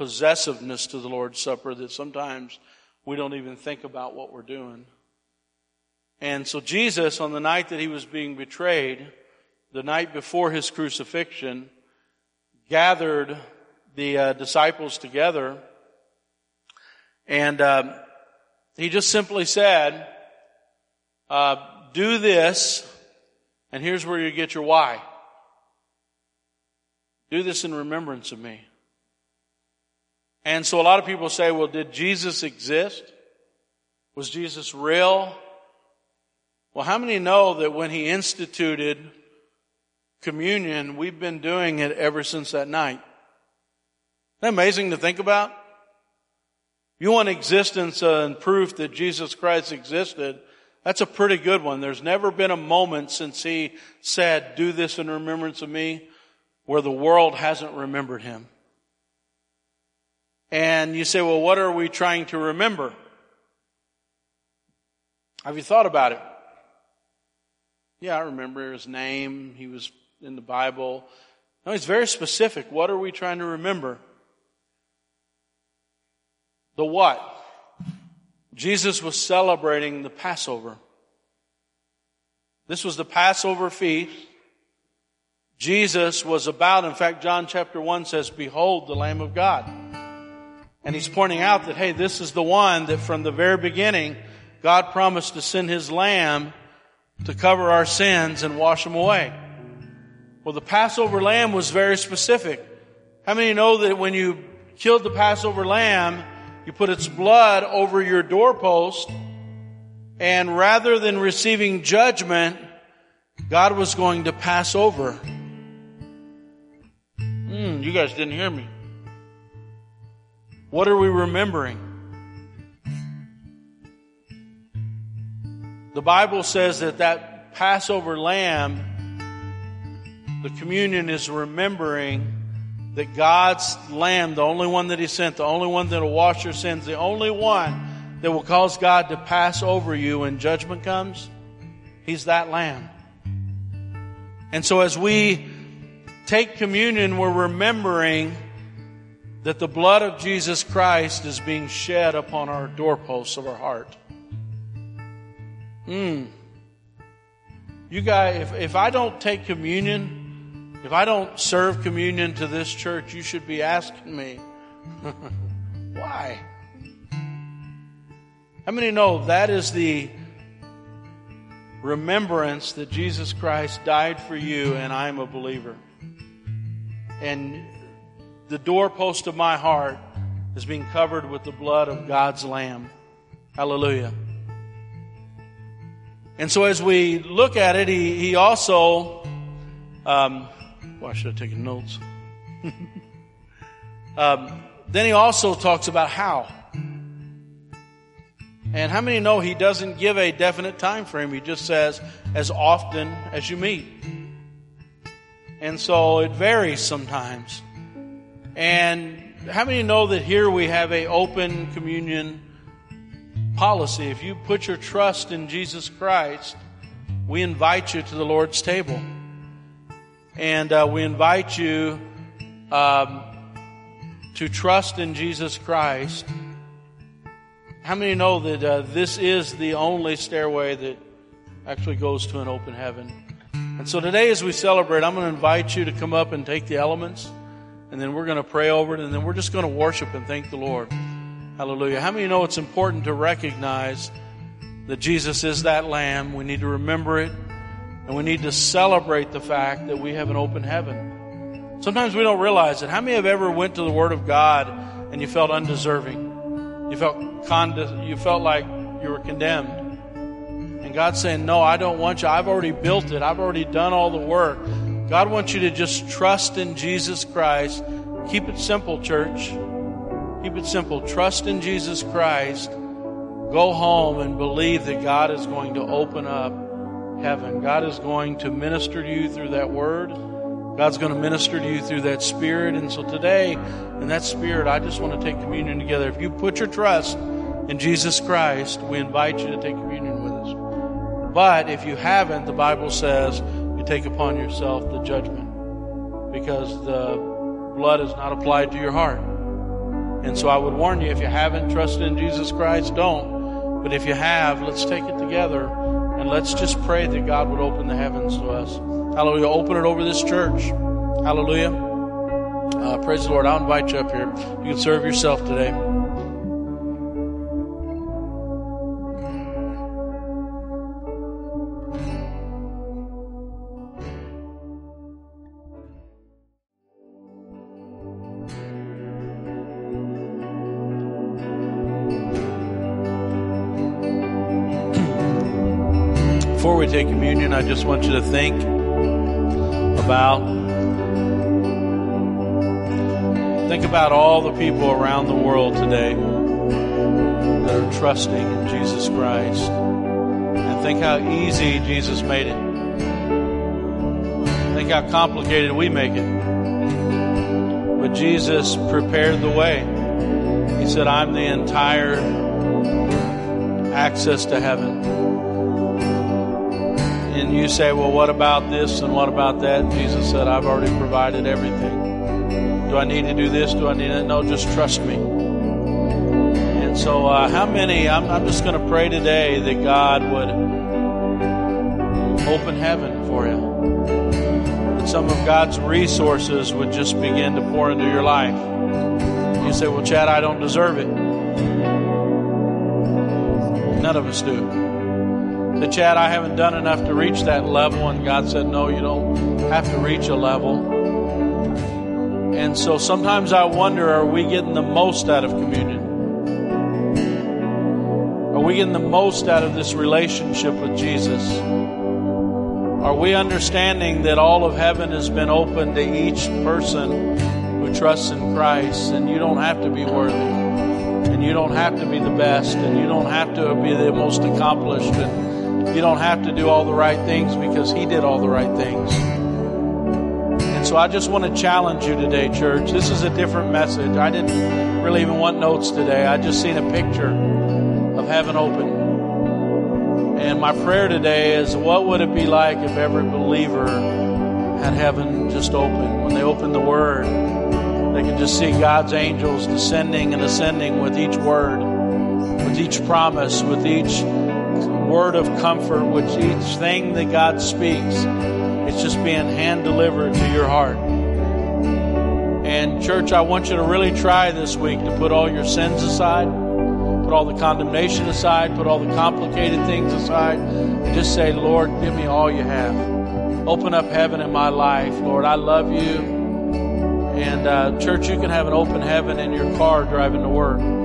possessiveness to the Lord's Supper that sometimes we don't even think about what we're doing. And so Jesus, on the night that he was being betrayed, the night before his crucifixion, gathered the uh, disciples together and um, he just simply said, uh, do this, and here's where you get your why. Do this in remembrance of me. And so a lot of people say, well, did Jesus exist? Was Jesus real? Well, how many know that when he instituted communion, we've been doing it ever since that night? Isn't that amazing to think about? You want existence and proof that Jesus Christ existed, that's a pretty good one. There's never been a moment since he said, do this in remembrance of me, where the world hasn't remembered him. And you say, well, what are we trying to remember? Have you thought about it? Yeah, I remember his name. He was in the Bible. No, he's very specific. What are we trying to remember? The what? Jesus was celebrating the Passover. This was the Passover feast. Jesus was about, in fact, John chapter 1 says, Behold the Lamb of God. And he's pointing out that, hey, this is the one that from the very beginning, God promised to send his lamb to cover our sins and wash them away. Well, the Passover lamb was very specific. How many know that when you killed the Passover lamb, you put its blood over your doorpost, and rather than receiving judgment, God was going to pass over. Hmm, you guys didn't hear me. What are we remembering? The Bible says that that Passover lamb, the communion is remembering that God's Lamb, the only one that He sent, the only one that will wash your sins, the only one that will cause God to pass over you when judgment comes, He's that Lamb. And so as we take communion, we're remembering that the blood of Jesus Christ is being shed upon our doorposts of our heart. Hmm. You guys, if, if I don't take communion, if I don't serve communion to this church, you should be asking me, why? How many know that is the remembrance that Jesus Christ died for you and I'm a believer? And the doorpost of my heart is being covered with the blood of God's Lamb. Hallelujah. And so as we look at it, he, he also, um, well, I should notes. um, then he also talks about how. And how many know he doesn't give a definite time frame? He just says, as often as you meet. And so it varies sometimes. And how many know that here we have a open communion policy? If you put your trust in Jesus Christ, we invite you to the Lord's table. And uh, we invite you um, to trust in Jesus Christ. How many know that uh, this is the only stairway that actually goes to an open heaven? And so today, as we celebrate, I'm going to invite you to come up and take the elements, and then we're going to pray over it, and then we're just going to worship and thank the Lord. Hallelujah. How many know it's important to recognize that Jesus is that Lamb? We need to remember it. And we need to celebrate the fact that we have an open heaven. Sometimes we don't realize it. How many have ever went to the Word of God and you felt undeserving? You felt conde- you felt like you were condemned. And God's saying, No, I don't want you. I've already built it. I've already done all the work. God wants you to just trust in Jesus Christ. Keep it simple, church. Keep it simple. Trust in Jesus Christ. Go home and believe that God is going to open up heaven. God is going to minister to you through that word. God's going to minister to you through that spirit. And so today, in that spirit, I just want to take communion together. If you put your trust in Jesus Christ, we invite you to take communion with us. But if you haven't, the Bible says you take upon yourself the judgment because the blood is not applied to your heart. And so I would warn you if you haven't trusted in Jesus Christ, don't. But if you have, let's take it together and let's just pray that God would open the heavens to us. Hallelujah. Open it over this church. Hallelujah. Uh, praise the Lord. I'll invite you up here. You can serve yourself today. Take communion, I just want you to think about think about all the people around the world today that are trusting in Jesus Christ. And think how easy Jesus made it. Think how complicated we make it. But Jesus prepared the way. He said, I'm the entire access to heaven you say, well, what about this and what about that? Jesus said, I've already provided everything. Do I need to do this? Do I need it? No, just trust me. And so, uh, how many? I'm, I'm just going to pray today that God would open heaven for you. That some of God's resources would just begin to pour into your life. You say, well, Chad, I don't deserve it. None of us do. The Chad, I haven't done enough to reach that level. And God said, No, you don't have to reach a level. And so sometimes I wonder are we getting the most out of communion? Are we getting the most out of this relationship with Jesus? Are we understanding that all of heaven has been open to each person who trusts in Christ and you don't have to be worthy and you don't have to be the best and you don't have to be the most accomplished and you don't have to do all the right things because He did all the right things. And so I just want to challenge you today, church. This is a different message. I didn't really even want notes today. I just seen a picture of heaven open. And my prayer today is what would it be like if every believer had heaven just open? When they open the Word, they could just see God's angels descending and ascending with each word, with each promise, with each word of comfort, which each thing that God speaks, it's just being hand delivered to your heart. And, church, I want you to really try this week to put all your sins aside, put all the condemnation aside, put all the complicated things aside, and just say, Lord, give me all you have. Open up heaven in my life, Lord. I love you. And, uh, church, you can have an open heaven in your car driving to work.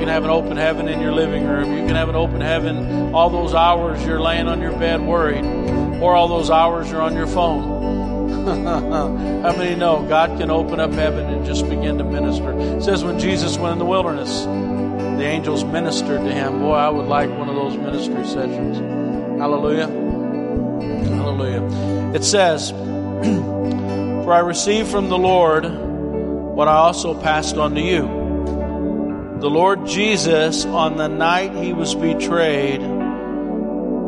You can have an open heaven in your living room. You can have an open heaven all those hours you're laying on your bed worried, or all those hours you're on your phone. How many know God can open up heaven and just begin to minister? It says when Jesus went in the wilderness, the angels ministered to him. Boy, I would like one of those ministry sessions. Hallelujah. Hallelujah. It says, For I received from the Lord what I also passed on to you the Lord Jesus, on the night he was betrayed,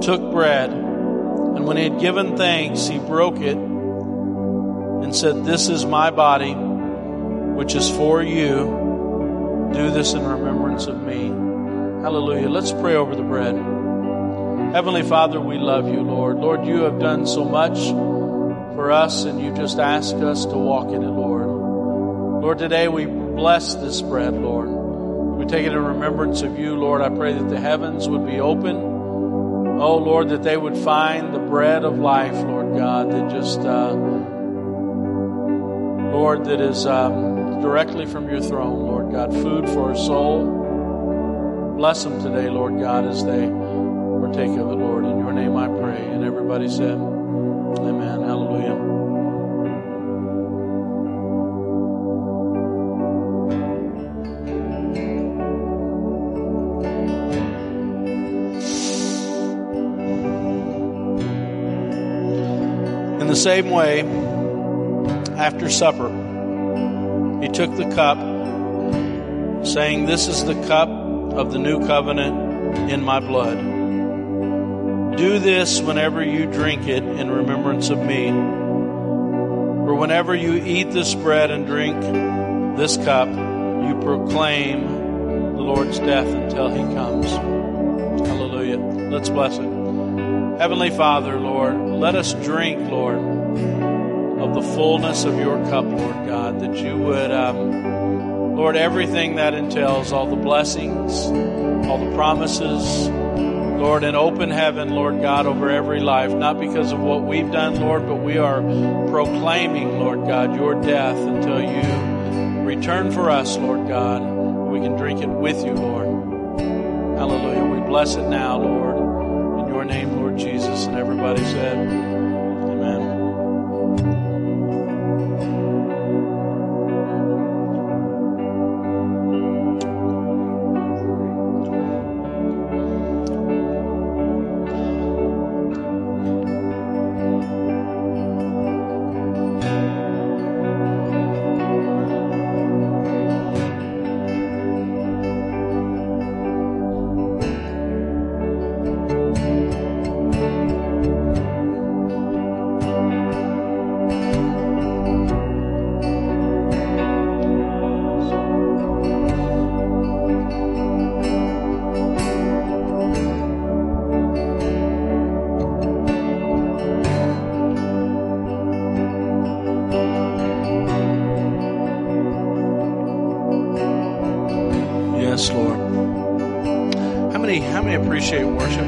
took bread, and when he had given thanks, he broke it and said, This is my body, which is for you. Do this in remembrance of me. Hallelujah. Let's pray over the bread. Heavenly Father, we love you, Lord. Lord, you have done so much for us, and you just ask us to walk in it, Lord. Lord, today we bless this bread, Lord. We take it in remembrance of you, Lord. I pray that the heavens would be open. Oh, Lord, that they would find the bread of life, Lord God, that just, uh, Lord, that is um, directly from your throne, Lord God, food for our soul. Bless them today, Lord God, as they partake of it, Lord. In your name I pray. And everybody said, Amen. Hallelujah. Same way, after supper, he took the cup, saying, This is the cup of the new covenant in my blood. Do this whenever you drink it in remembrance of me. For whenever you eat this bread and drink this cup, you proclaim the Lord's death until he comes. Hallelujah. Let's bless it. Heavenly Father, Lord, let us drink, Lord, of the fullness of your cup, Lord God, that you would, um, Lord, everything that entails, all the blessings, all the promises, Lord, an open heaven, Lord God, over every life, not because of what we've done, Lord, but we are proclaiming, Lord God, your death until you return for us, Lord God. We can drink it with you, Lord. Hallelujah. We bless it now, Lord In your name, Lord Jesus. And everybody said, appreciate worship?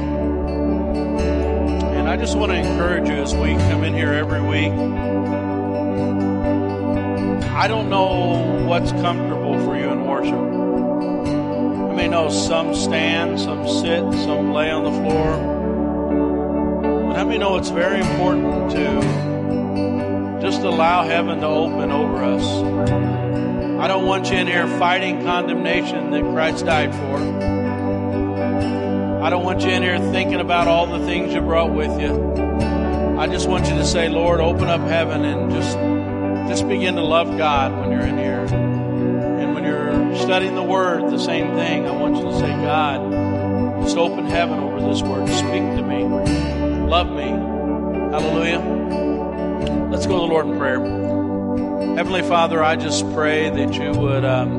And I just want to encourage you as we come in here every week. I don't know what's comfortable for you in worship. I may know some stand, some sit, some lay on the floor. But how many know it's very important to just allow heaven to open over us? I don't want you in here fighting condemnation that Christ died for. I don't want you in here thinking about all the things you brought with you. I just want you to say, Lord, open up heaven and just just begin to love God when you're in here. And when you're studying the word, the same thing. I want you to say, God, just open heaven over this word. Speak to me. Love me. Hallelujah. Let's go to the Lord in prayer. Heavenly Father, I just pray that you would, um,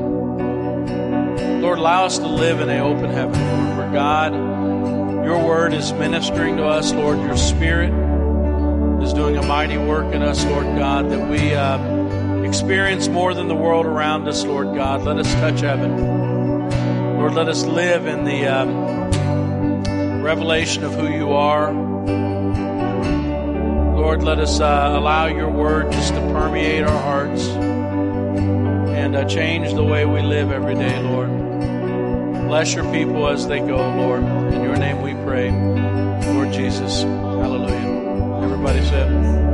Lord, allow us to live in an open heaven, Lord, where God, your word is ministering to us, Lord, your spirit is doing a mighty work in us, Lord God, that we um, experience more than the world around us, Lord God. Let us touch heaven. Lord, let us live in the um, revelation of who you are. Lord, let us uh, allow your word just to permeate our hearts and uh, change the way we live every day, Lord. Bless your people as they go, Lord. In your name we pray, Lord Jesus. Hallelujah. Everybody said.